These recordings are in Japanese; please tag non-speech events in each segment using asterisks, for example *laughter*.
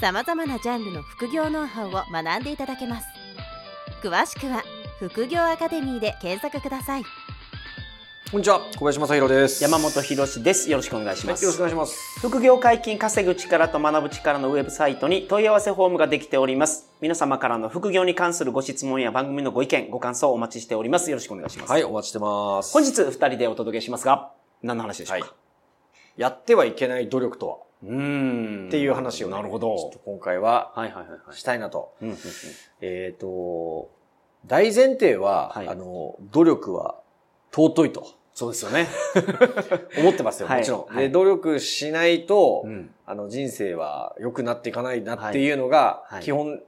さまざまなジャンルの副業ノウハウを学んでいただけます詳しくは「副業アカデミー」で検索くださいこんにちは、小林正弘です。山本博史です。よろしくお願いします。はいよろしくお願いします。副業解禁稼ぐ力と学ぶ力のウェブサイトに問い合わせフォームができております。皆様からの副業に関するご質問や番組のご意見、ご感想をお待ちしております。よろしくお願いします。はい、お待ちしてます。本日二人でお届けしますが、何の話でしょうか、やってはいけない努力とは？うーん。っていう話をね、なるほど。ちょっと今回ははいはいはいはい。したいなと。えっ、と、大前提は、はいあの、努力は尊いとそうですよね。*laughs* 思ってますよ、はいもちろん。はいで、努力しないと、うんあの、人生は良くなっていかないなっていうのがはい、基本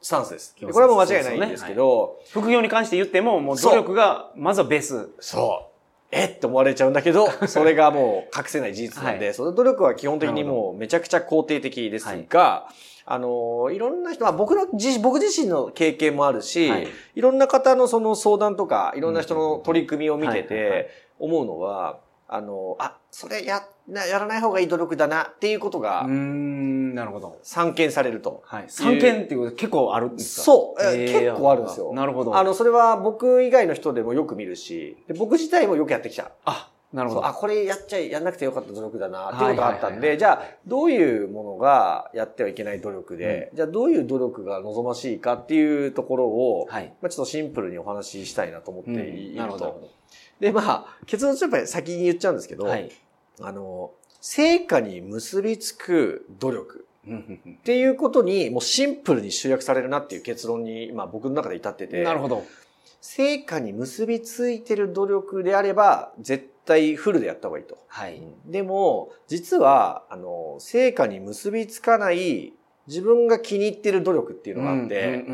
スタンスです。これはもう間違いないんですけど、副業に関して言っても、もう努力が、まずはベース。そう。えっ？て思われちゃうんだけど、*laughs* それがもう隠せない事実なんで、はい。その努力は基本的にもうめちゃくちゃ肯定的ですが、あの、いろんな人、まあ僕の自、僕自身の経験もあるし、はい。い、ろんな方のその相談とか、いろんな人の取り組みを見てて、思うのは、あの、あ、それや、なやらない方がいい努力だなっていうことがん、なるほど。散見されると。はい。三件っていうこと結構あるんですか？そう、ええー結構あるんですよ。なるほど。あの、それは僕以外の人でもよく見るし、で僕自体もよくやってきた。あ、なるほど。あ、これやっちゃい、やんなくてよかった努力だな、っていうことがあったんで、じゃあ、どういうものがやってはいけない努力で、じゃあどういう努力が望ましいかっていうところを、はい。まあちょっとシンプルにお話ししたいなと思っていると。なるほど。で、まあ、結論としてやっぱり先に言っちゃうんですけど、はい。あの、成果に結びつく努力っていうことに、もうシンプルに集約されるなっていう結論に、今僕の中で至ってて、なるほど。成果に結びついてる努力であれば、絶対フルでやった方がいいと。はい。でも、実は、あの、成果に結びつかない、自分が気に入ってる努力っていうのがあって、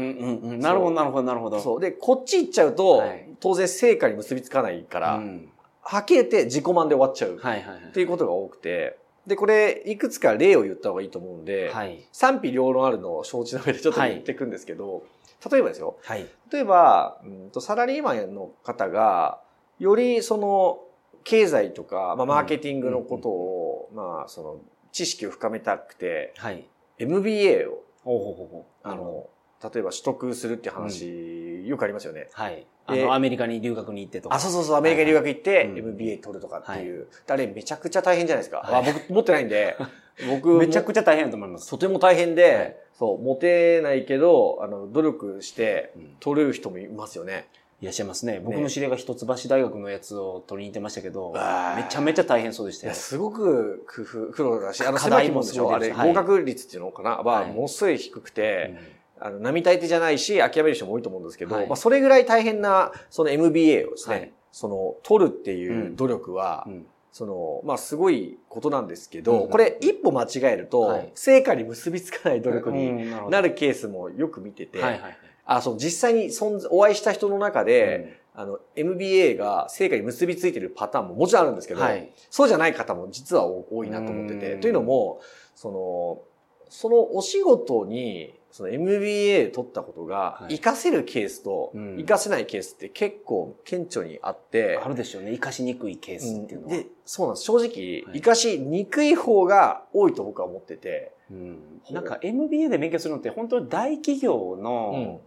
なるほど、なるほど、なるほど。そう。で、こっち行っちゃうと、はい当然成果に結びつかないから、うんはっきり言って自己満で終わっちゃうはいはいはい。っていうことが多くて、で、これ、いくつか例を言った方がいいと思うんで、はい。賛否両論あるのを承知の上でちょっとはい言っていくんですけど、例えばですよ、はい。例えば、うんとサラリーマンの方が、よりその、経済とか、まあ、マーケティングのことを、まあ、その、知識を深めたくて、はい。MBA を、ほうほうほ。あ、の、例えば取得するっていう話、よくありますよね。はい。あでの、アメリカに留学に行ってとか。あ、そうそうそう、アメリカに留学行って、MBA 取るとかっていう。あれ、めちゃくちゃ大変じゃないですか。はい。あ僕、持ってないんで、*laughs* 僕も、めちゃくちゃ大変だと思います。とても大変で、はい。そう、持てないけど、あの、努力してうん、取れる人もいますよね。いらっしゃいますね。僕の知り合いが一橋大学のやつを取りに行ってましたけど、めちゃめちゃ大変そうでした。すごく工夫、苦労だし、あの、課題も狭き門でしょ？あれ、合格率っていうのかな？は、はい。ものすごい低くて、うんあの、並大抵じゃないし、諦める人も多いと思うんですけど、はい。まあ、それぐらい大変な、その MBA をですね、はい。その、取るっていう努力は、うん。その、まあ、すごいことなんですけど、うん。これ、一歩間違えると、はい。成果に結びつかない努力うにんなるケースもよく見てて、はいはいはい。あ、そう、実際にお会いした人の中で、あの、MBA が成果に結びついてるパターンももちろんあるんですけど、はい。そうじゃない方も実は多いなと思ってて。うん。というのも、その、そのお仕事に、その MBA 取ったことがはい。活かせるケースとうん。活かせないケースって結構顕著にあって、あるでしょうね。活かしにくいケースっていうのは。で、そうなんです。正直、はい。活かしにくい方が多いと僕は思ってて、うん。なんか MBA で勉強するのって本当に大企業の、うん。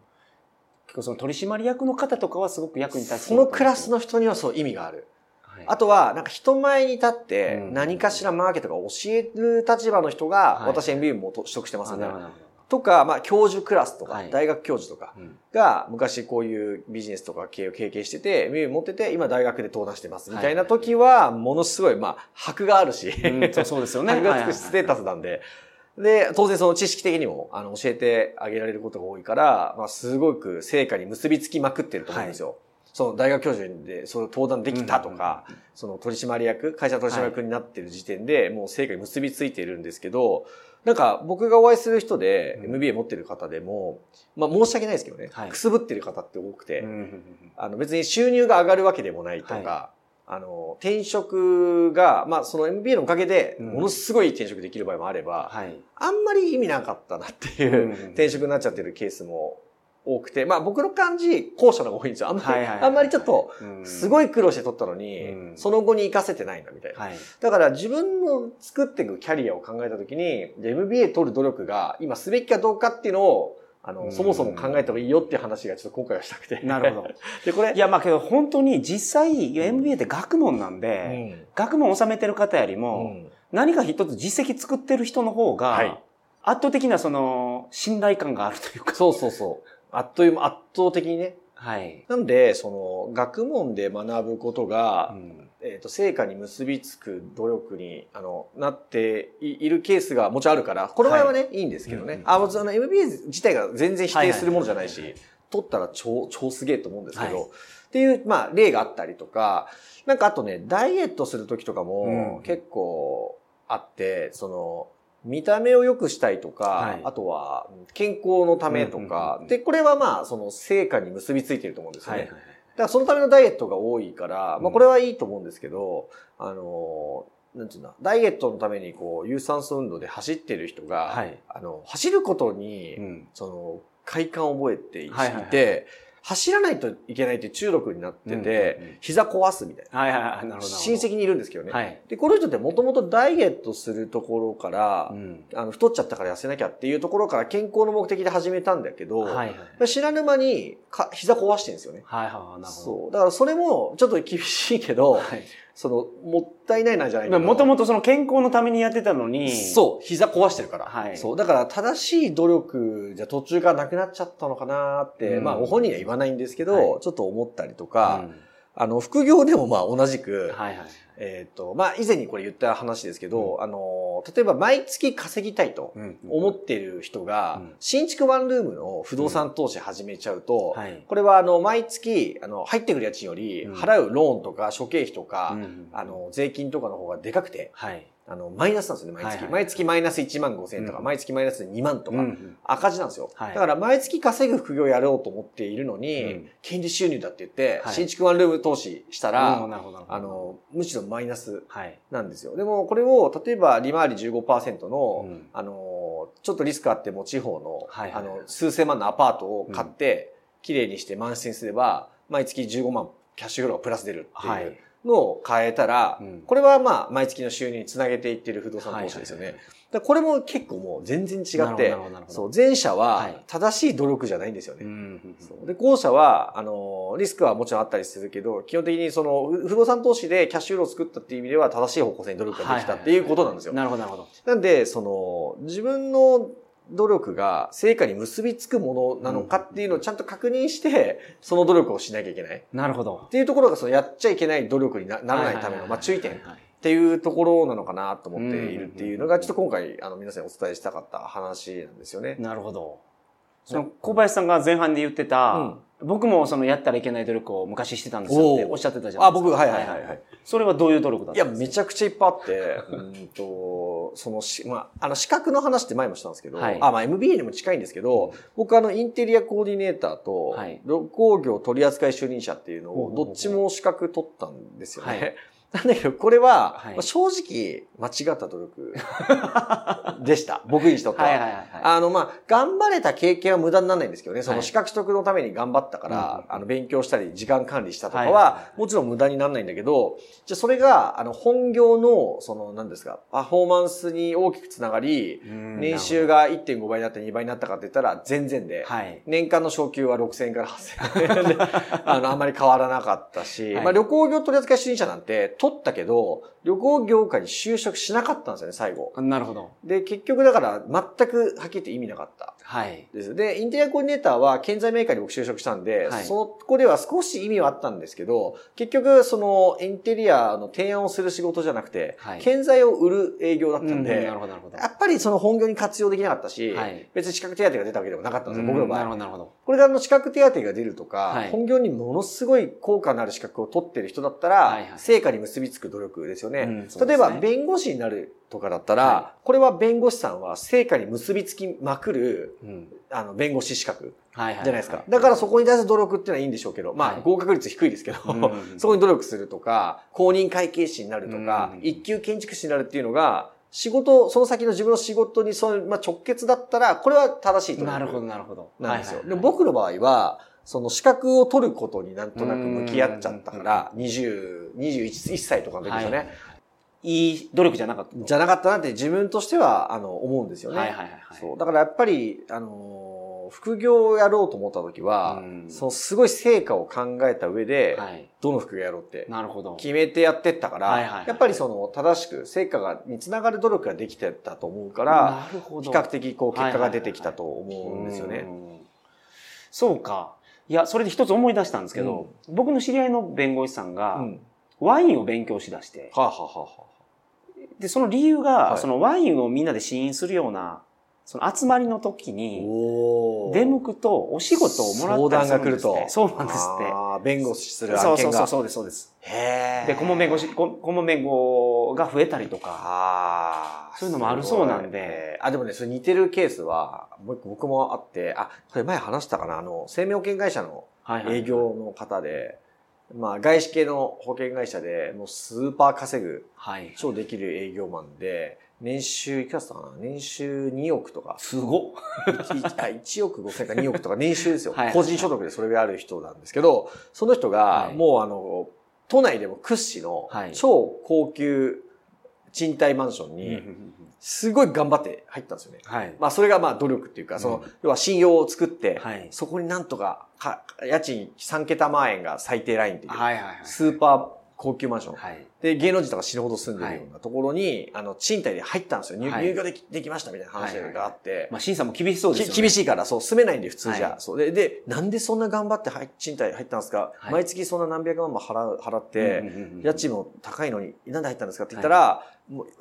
結構その取締役の方とかはすごく役に立つ。そのクラスの人にはそう意味がある。はい、あとは、なんか人前に立ってうん。何かしらマーケットが教える立場の人が、はい。私 MBA も取得してますんでとか、まあ教授クラスとか、はい。大学教授とかが昔こういうビジネスとか経営を経験してて、MBA 持ってて、今大学で登壇してますみたいな時は、ものすごい、まあ、箔があるし、うんそうですよね。*laughs* 箔がつくステータスなんで、で、当然その知識的にも、あの、教えてあげられることが多いから、まあ、すごく成果に結びつきまくってると思うんですよ。その大学教授で、その登壇できたとか、その取締役、会社取締役になってる時点で、もう成果に結びついているんですけど、なんか僕がお会いする人でうん。MBA 持ってる方でも、まあ申し訳ないですけどね、はい。くすぶってる方って多くて、うんうんうん。あの別に収入が上がるわけでもないとか、はあの、転職が、まあその MBA のおかげで、うん。ものすごい転職できる場合もあれば、はい。あんまり意味なかったなっていう、うん。転職になっちゃってるケースも多くて、まあ僕の感じ、後者の方が多いんですよ。あんまり、はいはいはいあんまりちょっと、すごい。い苦労して取ったのに、うんその後に活かせてないな、みたいな。はい。だから自分の作っていくキャリアを考えたときに、MBA 取る努力が今すべきかどうかっていうのを、あの、うんそもそも考えた方がいいよっていう話がちょっと今回はしたくて。なるほど。*laughs* で、これ、いや、まあけど本当に実際 MBA って学問なんうで、ん。学問を収めてる方よりうも、ん何か一つ実績作ってる人の方はいが、圧倒的なその、信頼感があるというか。そうそうそう。あっという間、圧倒的にね。はい。なんで、その、学問で学ぶことが、うんえっ、と、成果に結びつく努力に、あの、なっていいるケースがもちろんあるから、この場合はね、い、いんですけどね。うんうんあ、もちろんあの MBA 自体が全然否定するものじゃないし、はいはい取ったら超、超すげえと思うんですけど、はいっていう、まあ、例があったりとか、なんかあとね、ダイエットするときとかもうん結構あって、その、見た目を良くしたいとか、はい。あとは健康のためとうんうんうんうん、かで、これはまあ、その成果に結びついてると思うんですよね。はいはいはい。だからそのためのダイエットが多いから、まうん。あこれはいいと思うんですけど、あのー、なんていうんだ、ダイエットのためにこう、有酸素運動で走ってる人が、はい。あの、走ることに、うん。その、快感を覚えていて、はいはいはい走らないといけないって中毒になってて、膝壊すみたいな。はいはいはい。なるほど。親戚にいるんですけどね。はい。で、この人ってもともとダイエットするところから、うんあの、太っちゃったから痩せなきゃっていうところから健康の目的で始めたんだけど、はいはい。知らぬ間にか膝壊してるんですよね。はいはいはい。なるほど。そう。だからそれもちょっと厳しいけど、はい。その、もったいないなんじゃないかな。もともとその健康のためにやってたのに、そう、膝壊してるから。はいそう。だから正しい努力じゃ途中からなくなっちゃったのかなって、うんまあご本人には言わないんですけど、はちょっと思ったりとうか、んあの、副業でもまあ同じく、はいはい。えっ、と、まあ以前にこれ言った話ですけど、あの、例えば毎月稼ぎたいとうん思っている人が、うん。新築ワンルームの不動産投資始めちゃうと、はい。これはあの、毎月、あの、入ってくる家賃より、うん。払うローンとか諸経費とか、うんあ、の、税金とかの方がでかくて、はい。あの、マイナスなんですよね、毎月。はいはい毎月マイナス1万5千円とか、うん。毎月マイナス2万とか、うん赤字なんですよ。はい。だから毎月稼ぐ副業やろうと思っているのに、うん。権利収入だって言って、はい。新築ワンルーム投資したら、あ、の、むしろマイナスはい。なんですよ。でも、これを、例えば利回り15%の、うんあの、ちょっとリスクあっても地方の、はいはいあの、数千万のアパートを買って、綺麗にして満室にすれば、毎月15万キャッシュフローがプラス出るってはいいうのを変えたら、うんこれはまあ、毎月の収入につなげていってる不動産投資ですよね。はいはいはいこれも結構もう全然違ってそう、前者ははい正しい努力じゃないんですよね。うんそうで、後者は、あの、リスクはもちろんあったりするけど、基本的にその、ふ不動産投資でキャッシュフローを作ったっていう意味では正しい方向性に努力ができたっていうことなんですよ。なるほどなるほど。なんで、その、自分の努力が成果に結びつくものなのかっていうのをちゃんと確認して、その努力をしなきゃいけない。っなるほど。ていうところが、その、やっちゃいけない努力になならないための、まあ、注意点っ。ていうところなのかなと思っているっていうのが、ちょっと今回、あの、皆さんにお伝えしたかった話なんですよね。なるほど。その小林さんが前半で言ってた、僕もそのやったらいけない努力を昔してたんですよっておっしゃってたじゃないあ、ですか。僕、はいはいはいはい。それはどういう努力だっいや、たんですか？めちゃくちゃいっぱいあって、*laughs* うんと、そのし、まあ、あの、資格の話って前もしたんですけど、はいあ、まあ、MBA にも近いんですけど、僕あの、インテリアコーディネーターとはい、旅行業取扱主任者っていうのを、どっちも資格取ったんですよね。はい *laughs* なんだけど、これは、正直、間違った努力 *laughs* でした。僕にとっては。はいはいはいはい。あの、まあ、頑張れた経験は無駄にならないんですけどね、そはいの資格取得のために頑張ったから、うんあの、勉強したり、時間管理したとかは、もちろん無駄にならないんだけど、じゃあそれが、あの、本業の、その、何ですか、パフォーマンスに大きくつながり、うん年収が1.5倍になった2倍になったかって言ったら、全然で、はい。年間の昇給は6000円から8000円で、*laughs* あの、あんまり変わらなかったし、はいまあ旅行業取扱主任者なんて取ったけど、旅行業界に就職しなかったんですよね、最後。なるほど。で、結局だから全くはっきり言って意味なかった。はい。です。で、インテリアコーディネーターは建材メーカーに僕就職したんで、はいそこでは少し意味はあったんですけど、結局そのインテリアの提案をする仕事じゃなくて、はい建材を売る営業だったんで、うんなるほどなるほど。やっぱりその本業に活用できなかったし、はい別に資格手当が出たわけでもなかったんですよ、僕の場合。なるほどなるほど。これがあの資格手当が出るとか、はい本業にものすごい効果のある資格を取ってる人だったら、はいはい成果に結びつく努力ですよね。うんね例えば弁護士になるとかだったら、はこれは弁護士さんは成果に結びつきまくる、うん。あの、弁護士資格はいはい。じゃないですか。だからそこに対する努力っていうのはいいんでしょうけど、まはいあ合格率低いですけど、うん *laughs* そこに努力するとか、公認会計士になるとか、うん一級建築士になるっていうのが、仕事、その先の自分の仕事にその、まあ、直結だったら、これは正しいと思う。なるほど、なるほど。なんですよ。はいはいはいで僕の場合は、その資格を取ることになんとなく向き合っちゃったから、20、21 1歳とかの時ですよね。はいいい努力じゃなかった。じゃなかったなって自分としては、あの、思うんですよね。はいはいはいはい。そう。だからやっぱり、あのー副業をやろうと思った時は、うんそのすごい成果を考えた上で、はい。どの副業やろうってなるほど。決めてやってったから、はいはいはいやっぱりその正しく成果が、につながる努力ができてたと思うから、なるほど。比較的こう結果が出てきたと思うんですよね。うんそうか。いや、それで一つ思い出したんですけど、僕の知り合いの弁護士さんがう、ん。ワインを勉強しだして、はあ、はあはあはで、その理由が、はい。そのワインをみんなで試飲するような、その集まりの時あ、に、出向くとお仕事をもらったりするんですって。相談が来ると。そうなんですって。あー弁護士するそう案件が。そうそう、そうです、そうです。へー。で、顧問弁護士、こ顧問弁護が増えたりとか、そういうのもあるそうなんで。あ、でもね、それ似てるケースは、もう一個僕もあって、あ、これ前話したかな、あの、生命保険会社のはいはい。営業の方で、まあ、外資系の保険会社で、もうスーパー稼ぐ、はい。超できる営業マンで、年収いくらだったかな？年収2億とか。すごっ。1, あ1億5千か2億とか年収ですよ。個人所得でそれがある人なんですけど、その人がはいもうあの、都内でも屈指のはい超高級賃貸マンションに、すごい頑張って入ったんですよね。はい。まあそれがまあ努力っていうか、その、うん要は信用を作って、はいそこになんとかか、家賃3桁万円が最低ラインっていう、はいはいはい。スーパー高級マンション。はい。で、芸能人とか死ぬほど住んでるようなところに、あの、賃貸で入ったんですよ。入,、居できできましたみたいな話があって、まあ、審査も厳しそうですよね。き厳しいから、そう、住めないんで、普通じゃ。はいそうで、で、なんでそんな頑張って入賃貸入ったんですか、はい毎月そんな何百万も払う、払って、うんうんうんうん家賃も高いのに、なんで入ったんですかって言ったら、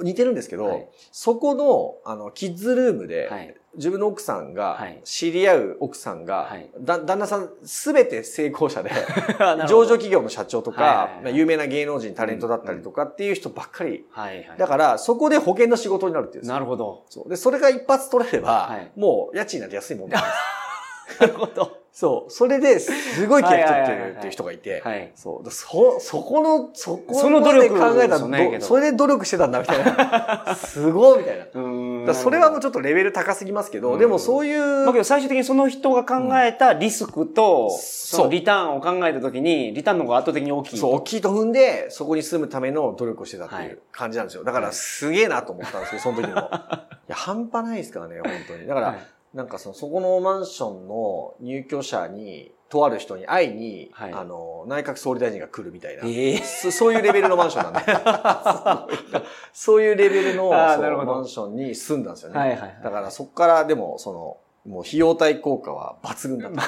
似てるんですけど、はいそこの、あの、キッズルームで、はい。自分の奥さんがはい、知り合う奥さんが、旦那さんすべて成功者で、*laughs* *laughs* 上場企業の社長とか、有名な芸能人、タレントだったりとかっていう人ばっかり。はいはい。だから、そこで保険の仕事になるっていうなるほど。そう。で、それが一発取れれば、はいもう家賃なんて安いもんなんです。*laughs* *laughs* なるほど。そう。それですごい契約取ってるっていう人がいて、はい。そう。だそ、そこの、そこその努力まで考えたらど、それで努力してたんだみたいな。*laughs* すごいみたいな。うーんらそれはもうちちょっとレベル高すぎますけど、うんでもそういう、まあけど最終的にその人が考えたリスクと、そうリターンを考えたときに、リターンの方が圧倒的に大きいと。そう、大きいと踏んで、そこに住むための努力をしてたってはいいう感じなんですよ。だからすげえなと思ったんですけど、その時も。*laughs* いや、半端ないですからね、本当に。だから、はいなんかその、そこのマンションの入居者に、とある人に会いに、はいあの、内閣総理大臣が来るみたいな。ええそそういうレベルのマンションなんで。*laughs* *laughs* そういうレベルのマンションに住んだんですよね。はいはいはいだからそこからでも、その、もう費用対効果は抜群だった。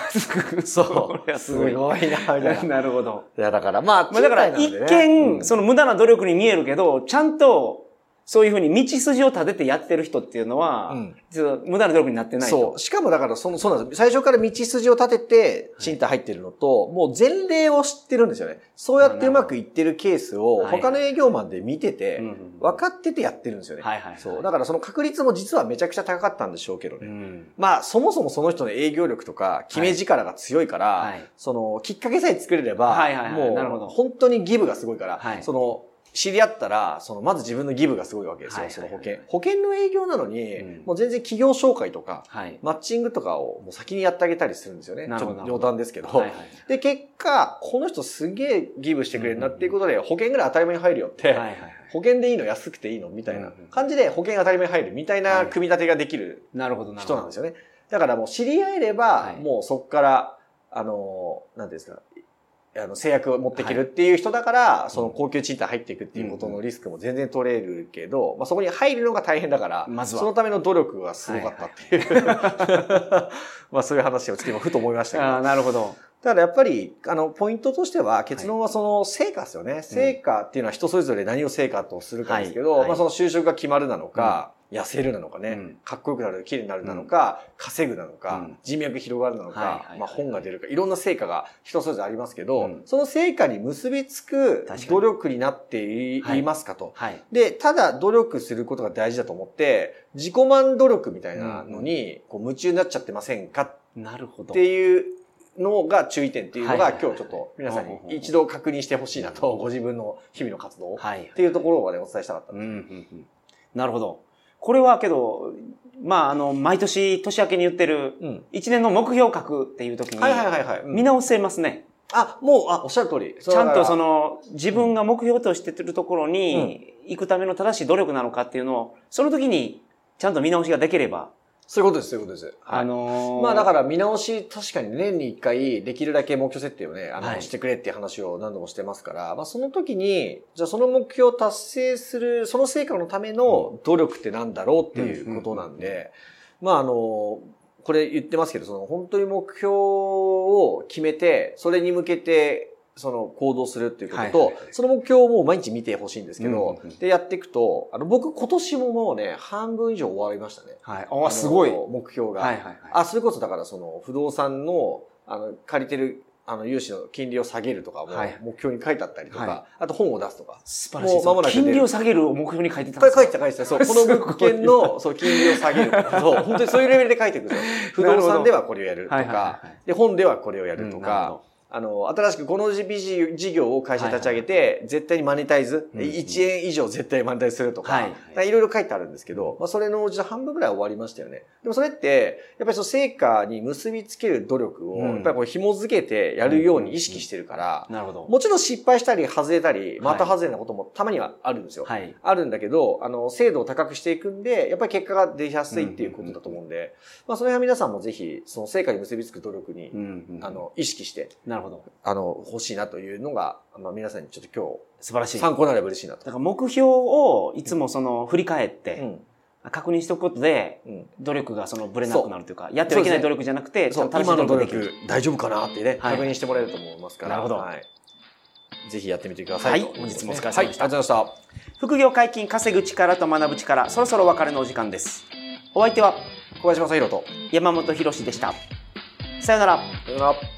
そそう。う。すごいな、みたいな。いなるほど。や、だからまあ、まあだから一でね見、その無駄な努力に見えるけど、ちゃんと、そういうふうに道筋を立ててやってる人っていうのは、うん無駄な努力になってないと。そう。しかもだから、その、そうなんです。最初から道筋を立てて、賃貸入ってるのと、もう前例を知ってるんですよね。そうやってうまくいってるケースを、はい他の営業マンで見てて、うん分かっててやってるんですよね。はいはいはいそう。だからその確率も実はめちゃくちゃ高かったんでしょうけどね。うんまあ、そもそもその人の営業力とか、決め力が強いから、はいその、きっかけさえ作れれば、はいはいはいなるほもう、ど本当にギブがすごいから、はいその、知り合ったら、その、まず自分のギブがすごいわけですよ、はいはいはいその保険。保険の営業なのに、うんもう全然企業紹介とか、はい。マッチングとかをもう先にやってあげたりするんですよね。ちょっと冗談ですけど。はいはいで、結果、この人すげえギブしてくれるなっていうことで、保険ぐらい当たり前に入るよって、はいはいはい。保険でいいの安くていいのみたいな感じで保険当たり前に入るみたいな組み立てができる。人なんですよね。だからもう知り合えればは、いもうそこから、あの、なんていうんですか、あの、制約を持ってきるっていう人だから、その高級賃貸入っていくっていうことのリスクも全然取れるけど、まあそこに入るのが大変だから、まずは。そのための努力がすごかったっていう、*laughs* まあそういう話をちょっと今ふと思いましたけど。ああ、なるほど。ただやっぱり、あの、ポイントとしては、結論はその成果ですよね。成果っていうのは人それぞれ何を成果とするかですけど、はい。はい。まあその就職が決まるなのか、痩せるなのかね、うん。かっこよくなる、綺麗になるなのか、稼ぐなのか、うん。人脈広がるなのか、はいはいはい。まあ本が出るか、いろんな成果が人それぞれありますけど、うん。その成果に結びつく努力になってい,、はいますかと。はい。で、ただ努力することが大事だと思って、自己満努力みたいなのに、こう夢中になっちゃってませんかっなるほど。ていうのが注意点っていうのが、はいはいはい。今日ちょっと皆さんに一度確認してほしいなと、ご自分の日々の活動っはい。ていうところをね、お伝えしたかったうんうんうん。なるほど。これはけど、まあ、あの、毎年年明けに言ってる、うん。一年の目標を書くっていう時に、はいはいはいはい。うん見直せますね。あ、もう、あ、おっしゃる通り。ちゃんとその、の、自分が目標としてるところに行くための正しい努力なのかっていうのを、その時にちゃんと見直しができれば、そういうことです、そういうことです。はい。あのーまあだから見直し、確かに年に一回できるだけ目標設定をね、あの、はい。してくれっていう話を何度もしてますから、まあその時に、じゃあその目標を達成する、その成果のための努力ってなんだろうっていうことなんで、まああの、これ言ってますけど、その本当に目標を決めて、それに向けて、その行動するっていうことと、はいはいはいその目標をもう毎日見てほしいんですけど、うんうんうんで、やっていくと、あの、僕今年ももうね、半分以上終わりましたね。はい。あのあ、すごい。はい目標が。はいはい。あ、それこそだからその不動産の、あの、借りてる、あの、融資の金利を下げるとかもはい目標に書いてあったりとか、はいあと本を出すとか。素晴らしいもう間もなく金利を下げるを目標に書いてたんですか？書いてた書いてた。そう、この物件の、そう、金利を下げるとか。*laughs* そう、本当にそういうレベルで書いていくんですよ。不動産ではこれをやるとはいはいはいかはい、で、本ではこれをやるとうんなるほか、あの、新しくこの事事業を会社に立ち上げて、絶対にマネタイズ、うんうん。1円以上絶対マネタイズするとか、はい。ろいろ書いてあるんですけど、まあそれのうちの半分ぐらい終わりましたよね。でもそれって、やっぱりその成果に結びつける努力を、うん。やっぱりこう紐づけてやるように意識してるから、なるほど。もちろん失敗したり外れたり、また外れなこともたまにはあるんですよ。はい。あるんだけど、あの、精度を高くしていくんで、やっぱり結果が出やすいっていうことだと思うんで、まあ、その辺は皆さんもぜひ、その成果に結びつく努力に、あ、の、意識して、なるほど。あの、欲しいなというのが、まあ、皆さんにちょっと今日、素晴らしい。参考になれば嬉しいなと。だから目標をいつもその振り返って、うん。確認しておくことで、うん。努力がそのブレなくなるというか、やってはいけない努力じゃなくて、そう、ちゃんと今の努力大丈夫かなってね、はい確認してもらえると思いますから。なるほどはい。ぜひやってみてくださいと。はい本日もお疲れ様でしたはい、ありがとうございました。副業解禁稼ぐ力と学ぶ力、そろそろお別れのお時間です。お相手は小林正宏と。山本博史でした。さよなら。さよなら。